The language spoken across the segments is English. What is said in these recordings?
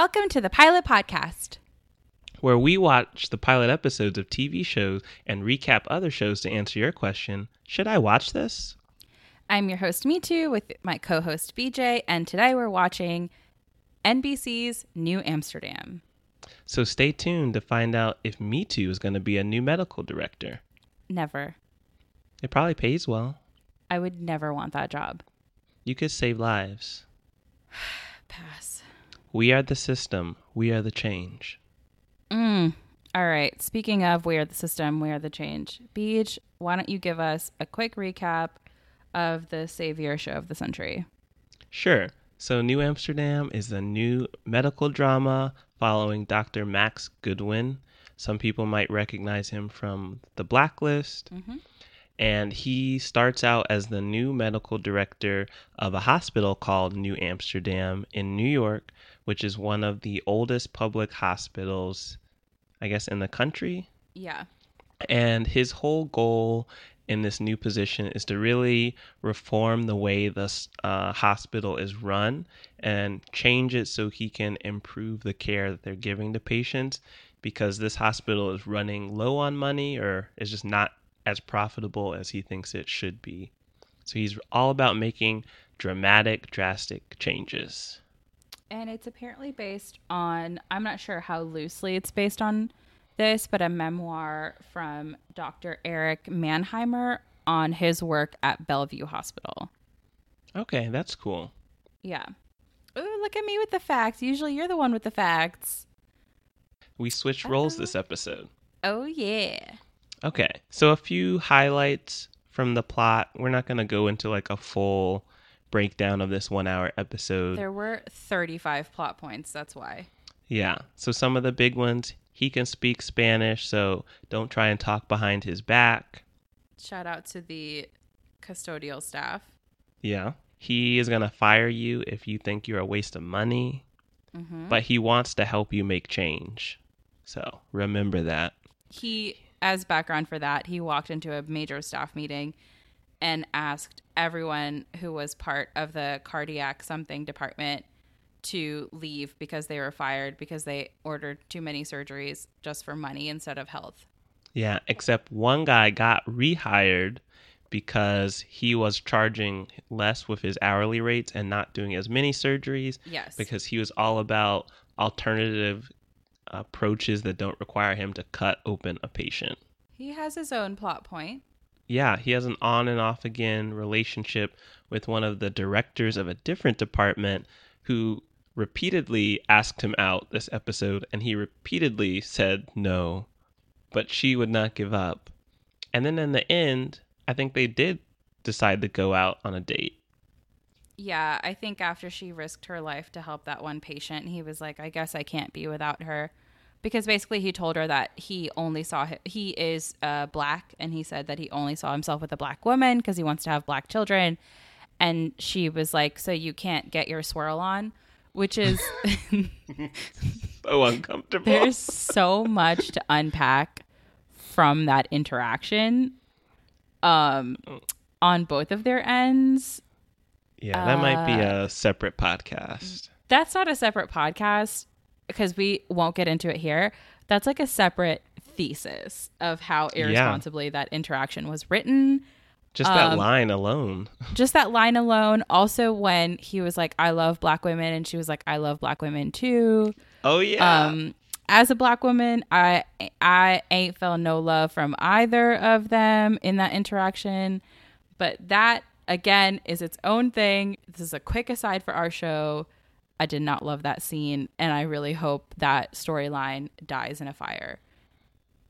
Welcome to the Pilot Podcast. where we watch the pilot episodes of TV shows and recap other shows to answer your question Should I watch this? I'm your host, Me Too, with my co host, BJ, and today we're watching NBC's New Amsterdam. So stay tuned to find out if Me Too is going to be a new medical director. Never. It probably pays well. I would never want that job. You could save lives. Pass. We are the system, we are the change. Mm. All right. Speaking of We Are the System, We Are the Change. Beach, why don't you give us a quick recap of the savior show of the century? Sure. So, New Amsterdam is a new medical drama following Dr. Max Goodwin. Some people might recognize him from The Blacklist. Mm-hmm. And he starts out as the new medical director of a hospital called New Amsterdam in New York, which is one of the oldest public hospitals, I guess, in the country. Yeah. And his whole goal in this new position is to really reform the way the uh, hospital is run and change it so he can improve the care that they're giving to patients because this hospital is running low on money or is just not as profitable as he thinks it should be. So he's all about making dramatic, drastic changes. And it's apparently based on, I'm not sure how loosely it's based on this, but a memoir from Dr. Eric Manheimer on his work at Bellevue Hospital. Okay, that's cool. Yeah. Ooh, look at me with the facts. Usually you're the one with the facts. We switched roles this uh-huh. episode. Oh, yeah. Okay, so a few highlights from the plot. We're not going to go into like a full breakdown of this one hour episode. There were 35 plot points. That's why. Yeah, so some of the big ones he can speak Spanish, so don't try and talk behind his back. Shout out to the custodial staff. Yeah, he is going to fire you if you think you're a waste of money, Mm-hmm. but he wants to help you make change. So remember that. he as background for that he walked into a major staff meeting and asked everyone who was part of the cardiac something department to leave because they were fired because they ordered too many surgeries just for money instead of health. Yeah, except one guy got rehired because he was charging less with his hourly rates and not doing as many surgeries yes. because he was all about alternative approaches that don't require him to cut open a patient. he has his own plot point Yeah, he has an on and off again relationship with one of the directors of a different department who repeatedly asked him out this episode and he repeatedly said no, but she would not give up. And then in the end, I think they did decide to go out on a date. yeah i think after she risked her life to help that one patient he was like i guess i can't be without her because basically he told her that he only saw he is uh, black and he said that he only saw himself with a black woman because he wants to have black children and she was like so you can't get your swirl on which is So uncomfortable. there's so much to unpack from that interaction um on both of their ends yeah, that might be Uh, a separate podcast. that's not a separate podcast because we won't get into it here. That's like a separate thesis of how irresponsibly that interaction was written. Just that um, line alone. Just that line alone. Also, when he was like, I love black women, and she was like, I love black women too. Oh yeah. Um, as a black woman, I I ain't felt no love from either of them in that interaction. But that again is its own thing. This is a quick aside for our show. I did not love that scene, and I really hope that storyline dies in a fire.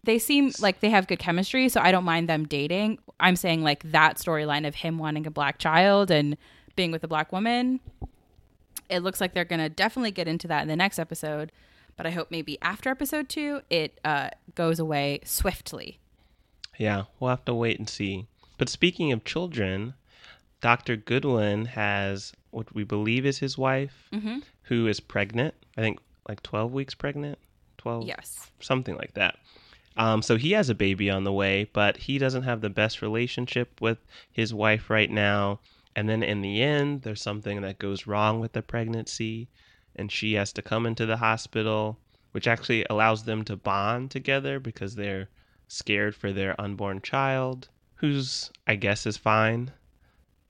They seem like they have good chemistry, so I don't mind them dating. I'm saying like that storyline of him wanting a black child and being with a black woman. It looks like they're gonna definitely get into that in the next episode, but I hope maybe after episode two it uh, goes away swiftly. Yeah, we'll have to wait and see. But speaking of children, Dr. Goodwin has what we believe is his wife, Mm-hmm. who is pregnant. I think like 12 weeks pregnant. 12, Yes. something like that. Um, so he has a baby on the way, but he doesn't have the best relationship with his wife right now. And then in the end, there's something that goes wrong with the pregnancy. and she has to come into the hospital, which actually allows them to bond together because they're scared for their unborn child, who's, I guess, is fine.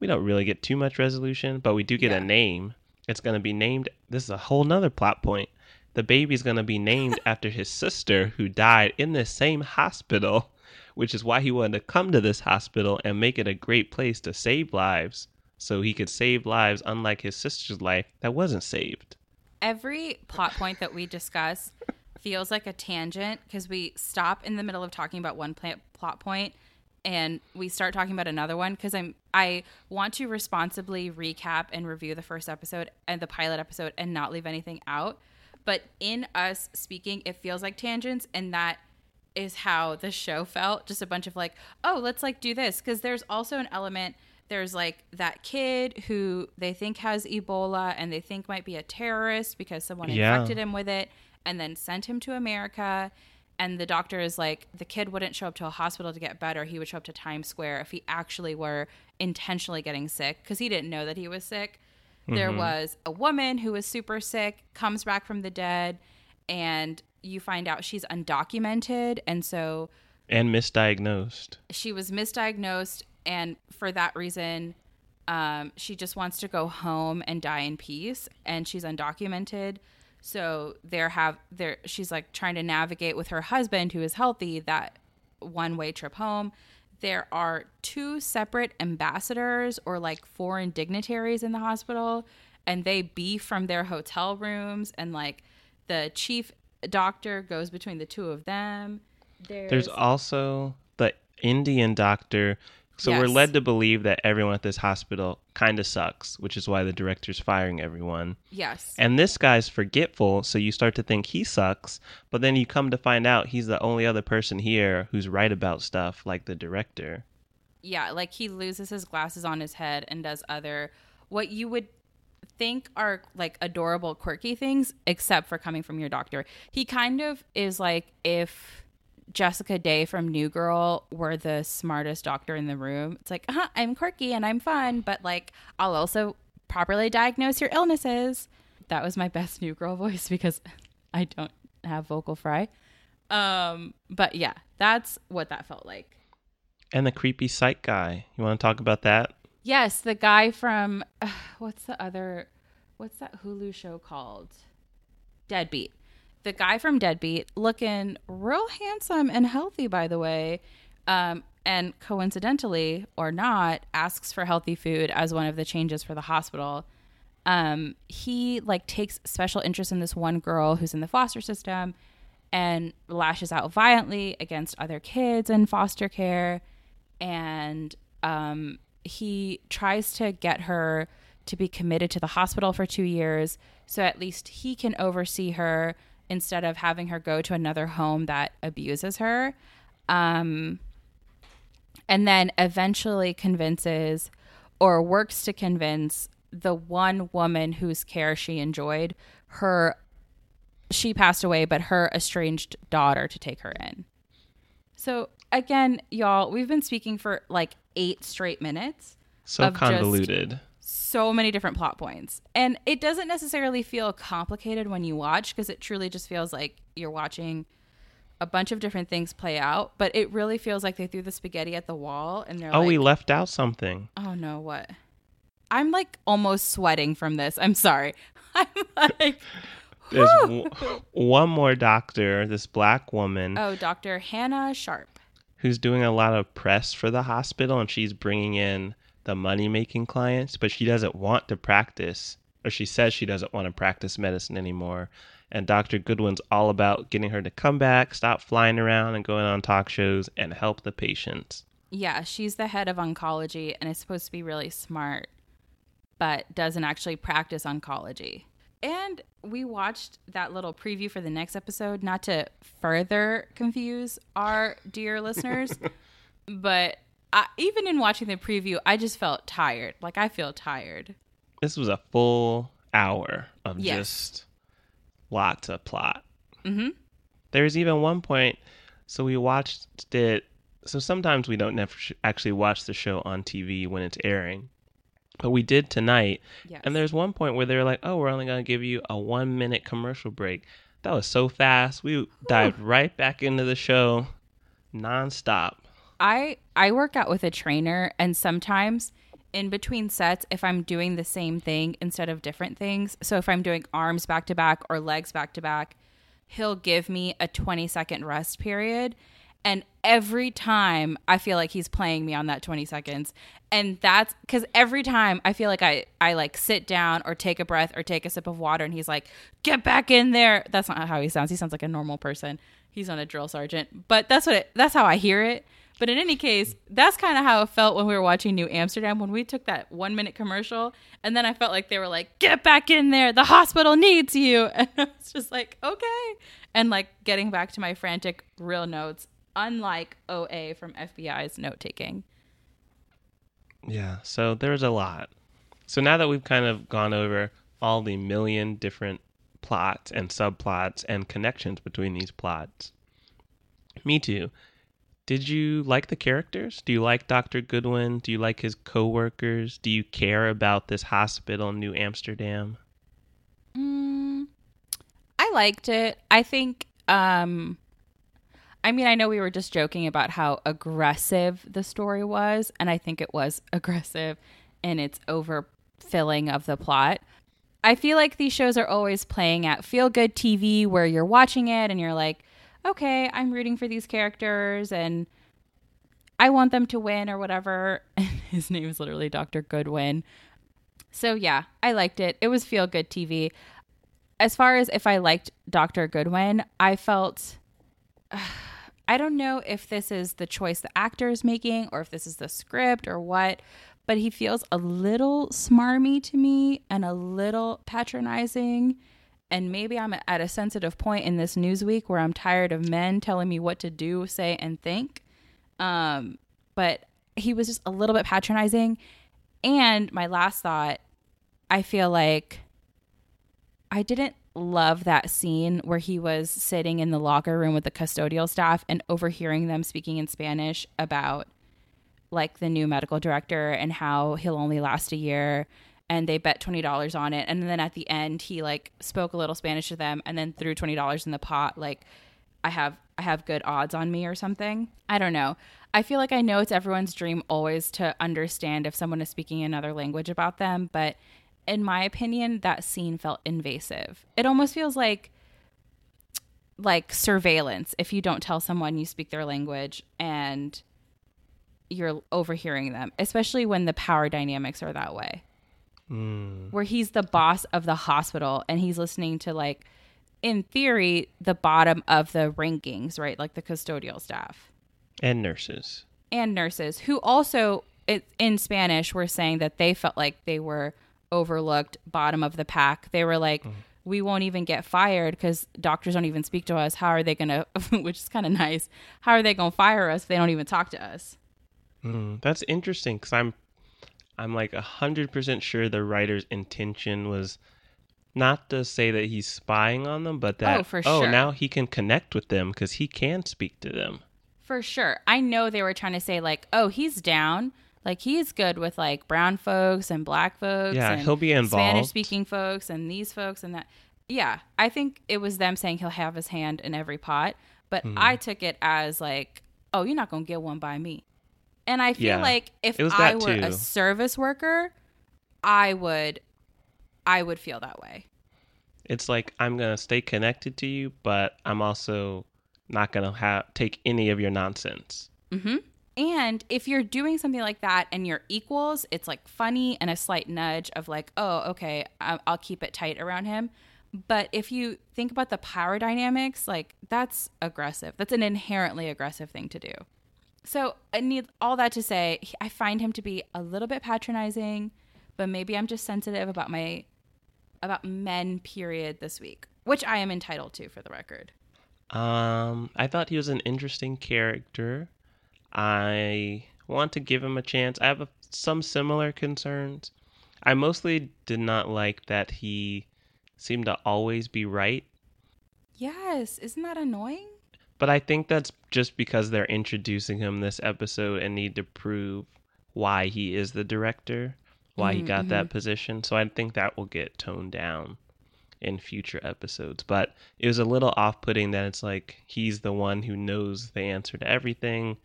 We don't really get too much resolution, but we do get Yeah. a name. It's going to be named. This is a whole nother plot point. The baby's going to be named after his sister who died in this same hospital, which is why he wanted to come to this hospital and make it a great place to save lives so he could save lives unlike his sister's life that wasn't saved. Every plot point that we discuss feels like a tangent because we stop in the middle of talking about one plot point and we start talking about another one because I'm I want to responsibly recap and review the first episode and the pilot episode and not leave anything out. But in us speaking, it feels like tangents and that is how the show felt. Just a bunch of like, oh, let's like do this. Because there's also an element, there's like that kid who they think has Ebola and they think might be a terrorist because someone Yeah. infected him with it and then sent him to America. And the doctor is like, the kid wouldn't show up to a hospital to get better. He would show up to Times Square if he actually were intentionally getting sick because he didn't know that he was sick. There was a woman who was super sick, comes back from the dead, and you find out she's undocumented. And so And misdiagnosed. she was misdiagnosed. And for that reason, um, she just wants to go home and die in peace. And she's undocumented. So there have there she's like trying to navigate with her husband who is healthy that one way trip home. There are two separate ambassadors or like foreign dignitaries in the hospital and they beef from their hotel rooms and like the chief doctor goes between the two of them. There's also the Indian doctor. So we're led to believe that everyone at this hospital kind of sucks, which is why the director's firing everyone. yes. And this guy's forgetful, so you start to think he sucks, but then you come to find out he's the only other person here who's right about stuff, like the director. yeah, like he loses his glasses on his head and does other what you would think are like adorable, quirky things, except for coming from your doctor. He kind of is like if Jessica Day from New Girl were the smartest doctor in the room. It's like, uh I'm quirky and I'm fun, but like I'll also properly diagnose your illnesses. That was my best New Girl voice because I don't have vocal fry. Um, but yeah, that's what that felt like. And the creepy psych guy. You want to talk about that? Yes, the guy from uh, what's the other what's that Hulu show called? Deadbeat. The guy from Deadbeat looking real handsome and healthy by the way. Um and coincidentally or not asks for healthy food as one of the changes for the hospital. Um he like takes special interest in this one girl who's in the foster system and lashes out violently against other kids in foster care and um, he tries to get her to be committed to the hospital for two years so at least he can oversee her instead of having her go to another home that abuses her um, and then eventually convinces or works to convince the one woman whose care she enjoyed her she passed away but her estranged daughter to take her in so again y'all we've been speaking for like eight straight minutes So convoluted. So many different plot points. And it doesn't necessarily feel complicated when you watch because it truly just feels like you're watching a bunch of different things play out but it really feels like they threw the spaghetti at the wall and they're oh, like we left out something. oh no what? I'm like almost sweating from this. I'm sorry. I'm like There's w- one more doctor, this black woman, oh dr hannah Sharpe. Who's doing a lot of press for the hospital and she's bringing in the money making clients, but she doesn't want to practice, or she says she doesn't want to practice medicine anymore. And Dr. Goodwin's all about getting her to come back, stop flying around and going on talk shows, and help the patients. Yeah, she's the head of oncology and is supposed to be really smart, but doesn't actually practice oncology. And we watched that little preview for the next episode, not to further confuse our dear listeners, but I, even in watching the preview, I just felt tired. Like, I feel tired. This was a full hour of Yes. just lots of plot. hmm There's even one point, so we watched it. So sometimes we don't never sh- actually watch the show on TV when it's airing. But we did tonight. Yes. And there's one point where they were like, oh, we're only going to give you a one minute commercial break. That was so fast. We dived right back into the show nonstop. I I work out with a trainer and sometimes in between sets if I'm doing the same thing instead of different things. So if I'm doing arms back to back or legs back to back, he'll give me a 20 second rest period and every time I feel like he's playing me on that 20 seconds. And that's cuz every time I feel like I I like sit down or take a breath or take a sip of water and he's like, "Get back in there." That's not how he sounds. He sounds like a normal person. He's not a drill sergeant, but that's what it, that's how I hear it. But in any case, that's kind of how it felt when we were watching New Amsterdam when we took that one minute commercial. And then I felt like they were like, get back in there. The hospital needs you. And I was just like, okay. And like getting back to my frantic real notes, unlike OA from FBI's note taking. Yeah, so there's a lot. So now that we've kind of gone over all the million different plots and subplots and connections between these plots, me too. Did you like the characters? Do you like Dr. Goodwin? Do you like his coworkers? Do you care about this hospital in New Amsterdam? Mm, I liked it. I think um I mean, I know we were just joking about how aggressive the story was, and I think it was aggressive in its overfilling of the plot. I feel like these shows are always playing at feel good TV where you're watching it and you're like, okay, I'm rooting for these characters and I want them to win or whatever. And his name is literally Dr. Goodwin. So yeah, I liked it. It was feel good TV. As far as if I liked Dr. Goodwin, I felt I don't know if this is the choice the actor is making or if this is the script or what, but he feels a little smarmy to me and a little patronizing. And maybe I'm at a sensitive point in this news week where I'm tired of men telling me what to do, say, and think. Um, but he was just a little bit patronizing. And my last thought, I feel like I didn't love that scene where he was sitting in the locker room with the custodial staff and overhearing them speaking in Spanish about like the new medical director and how he'll only last a year and they bet $20 on it and then at the end he like spoke a little Spanish to them and then threw $20 in the pot like I have I have good odds on me or something. I don't know. I feel like I know it's everyone's dream always to understand if someone is speaking another language about them, but in my opinion, that scene felt invasive. It almost feels like like surveillance if you don't tell someone you speak their language and you're overhearing them, especially when the power dynamics are that way. Mm. Where he's the boss of the hospital and he's listening to like in theory the bottom of the rankings, right? Like the custodial staff And nurses. and nurses who also it, in Spanish were saying that they felt like they were overlooked, bottom of the pack. They were like, we won't even get fired because doctors don't even speak to us. How are they going to, which is kind of nice. How are they going to fire us if they don't even talk to us? Mm, that's interesting because I'm, I'm like a hundred percent sure the writer's intention was not to say that he's spying on them, but that Oh, for sure. now he can connect with them because he can speak to them. For sure. I know they were trying to say, like, oh, he's down. Like, he's good with like brown folks and black folks. Yeah, and he'll be involved. Spanish speaking folks and these folks and that. Yeah, I think it was them saying he'll have his hand in every pot. But Hmm. I took it as like, oh, you're not going to get one by me. And I feel Yeah, like if I were a service worker, I would, I would feel that way. It's like I'm gonna stay connected to you, but I'm also not gonna have take any of your nonsense. hmm And if you're doing something like that and you're equals, it's like funny and a slight nudge of like, oh, okay, I'll keep it tight around him. But if you think about the power dynamics, like that's aggressive. That's an inherently aggressive thing to do. So I need all that to say, I find him to be a little bit patronizing, but maybe I'm just sensitive about my about men period this week, which I am entitled to for the record. Um, I thought he was an interesting character. I want to give him a chance. I have a, some similar concerns. I mostly did not like that he seemed to always be right, Yes, isn't that annoying? but I think that's just because they're introducing him this episode and need to prove why he is the director. why he mm, got that mm-hmm. position. So I think that will get toned down in future episodes. But it was a little off putting that it's like he's the one who knows the answer to everything.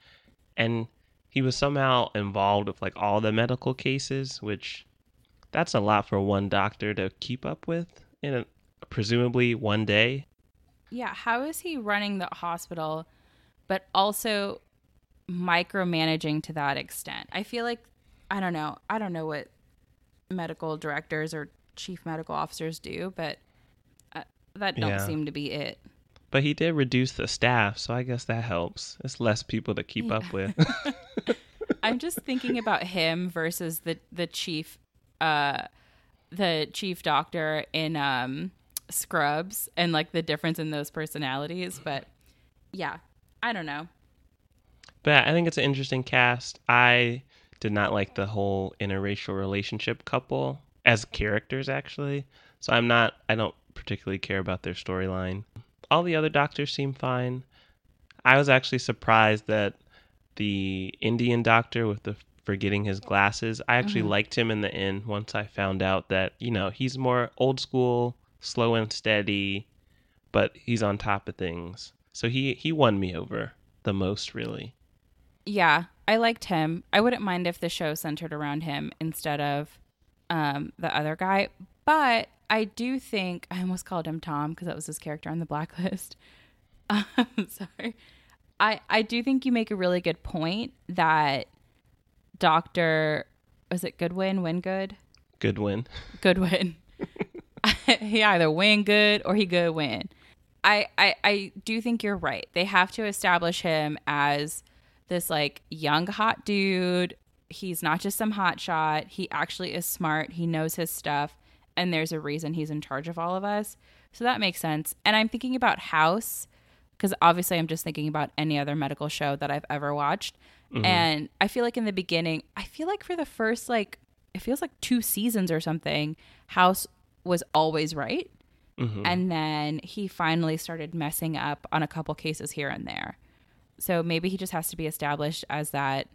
And he was somehow involved with like all the medical cases, which that's a lot for one doctor to keep up with in a, presumably one day. Yeah, how is he running the hospital but also micromanaging to that extent? I feel like I don't know. I don't know what medical directors or chief medical officers do, but uh, that don't Yeah. seem to be it. But he did reduce the staff, so I guess that helps. It's less people to keep up with. I'm just thinking about him versus the the chief uh the chief doctor in um Scrubs and like the difference in those personalities, but yeah, I don't know. But I think it's an interesting cast. I did not like the whole interracial relationship couple as characters, actually. So I'm not, I don't particularly care about their storyline. All the other doctors seem fine. I was actually surprised that the Indian doctor with the forgetting his glasses, I actually liked him in the end once I found out that, you know, he's more old school, slow and steady, but he's on top of things. So he, he won me over the most, really. Yeah, I liked him. I wouldn't mind if the show centered around him instead of um, the other guy. But I do think I almost called him Tom because that was his character on the blacklist. Um, sorry. I I do think you make a really good point that Doctor was it Goodwin Wingood Good win. Goodwin. he either win good or he good win. I, I I do think you're right. They have to establish him as this like young hot dude. He's not just some hot shot. He actually is smart. He knows his stuff, and there's a reason he's in charge of all of us. So that makes sense. And I'm thinking about House because obviously I'm just thinking about any other medical show that I've ever watched. Mm-hmm. And I feel like in the beginning, I feel like for the first like it feels like two seasons or something, House was always right. Mm-hmm. And then he finally started messing up on a couple cases here and there. So maybe he just has to be established as that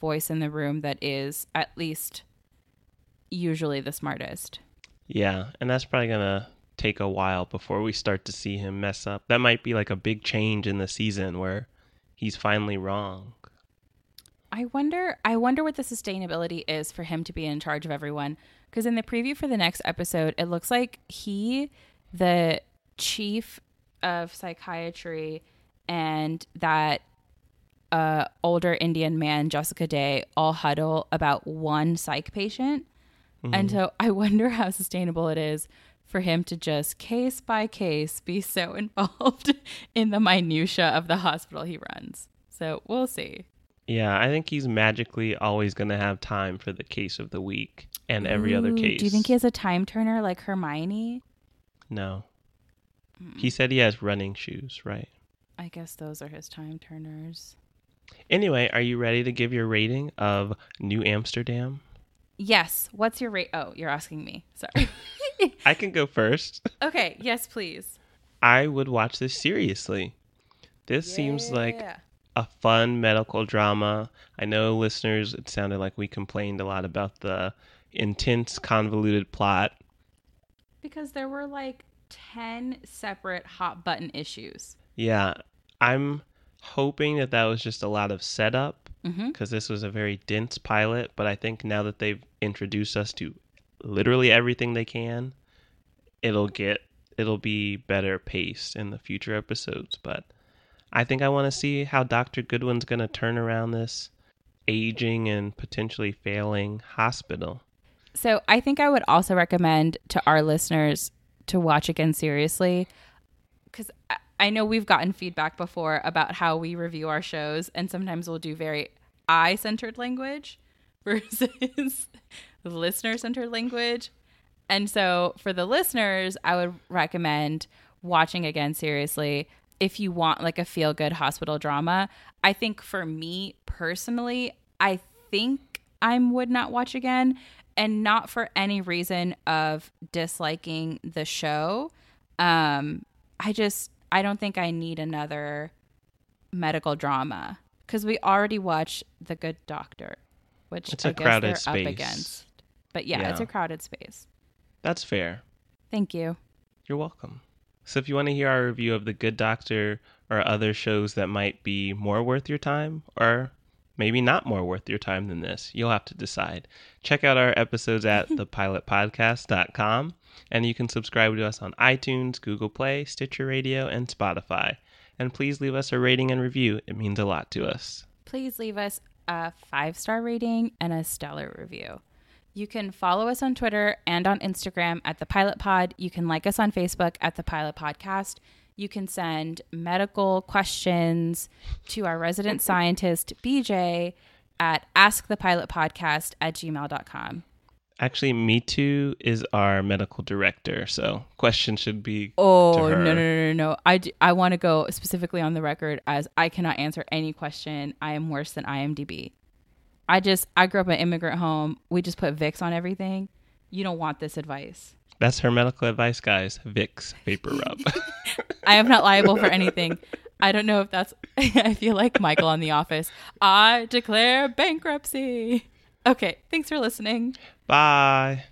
voice in the room that is at least usually the smartest. Yeah, and that's probably gonna take a while before we start to see him mess up. That might be like a big change in the season where he's finally wrong. I wonder I wonder what the sustainability is for him to be in charge of everyone because in the preview for the next episode it looks like he the chief of psychiatry and that uh, older Indian man Jessica Day all huddle about one psych patient and mm-hmm. so I wonder how sustainable it is for him to just case by case be so involved in the minutia of the hospital he runs so we'll see Yeah, I think he's magically always gonna have time for the case of the week and every other case. Do you think he has a time turner like Hermione? No. Hmm. He said he has running shoes, right? I guess those are his time turners. Anyway, are you ready to give your rating of New Amsterdam? Yes. What's your rate? Oh, you're asking me. Sorry. I can go first. okay. Yes, please. I would watch this seriously. This seems like a fun medical drama. I know listeners, it sounded like we complained a lot about the intense, convoluted plot. because there were like 10 separate hot button issues. Yeah, I'm hoping that that was just a lot of setup mm-hmm. because this was a very dense pilot. But I think now that they've introduced us to literally everything they can, it'll get it'll be better paced in the future episodes. But I think I want to see how Dr. Goodwin's going to turn around this aging and potentially failing hospital. So I think I would also recommend to our listeners to watch again seriously I, know we've gotten feedback before about how we review our shows, and sometimes we'll do very I centered language versus listener centered language. And so for the listeners, I would recommend watching again seriously if you want like a feel good hospital drama. I think for me personally, I think I would not watch again and not for any reason of disliking the show. Um I just I don't think I need another medical drama cuz we already watched The Good Doctor, which It's I a guess crowded they're space. up against. But yeah, it's a crowded space. That's fair. Thank you. You're welcome. So if you want to hear our review of The Good Doctor or other shows that might be more worth your time or maybe not more worth your time than this, you'll have to decide. Check out our episodes at thepilotpodcast.com and you can subscribe to us on iTunes, Google Play, Stitcher Radio, and Spotify. And please leave us a rating and review. It means a lot to us. Please leave us a five star rating and a stellar review. You can follow us on Twitter and on Instagram at the Pilot Pod. You can like us on Facebook at the Pilot Podcast. You can send medical questions to our resident scientist, BJ, at askthepilotpodcast at gmail.com. Actually, Me Too is our medical director, so questions should be Oh, to no, no, no, no, no. I want to go specifically on the record as I cannot answer any question. I am worse than IMDb. I just, I grew up in an immigrant home. We just put Vicks on everything. You don't want this advice. That's her medical advice, guys. Vicks VapoRub. I am not liable for anything. I don't know if that's, I feel like Michael on The Office. I declare bankruptcy. Okay, thanks for listening. Bye.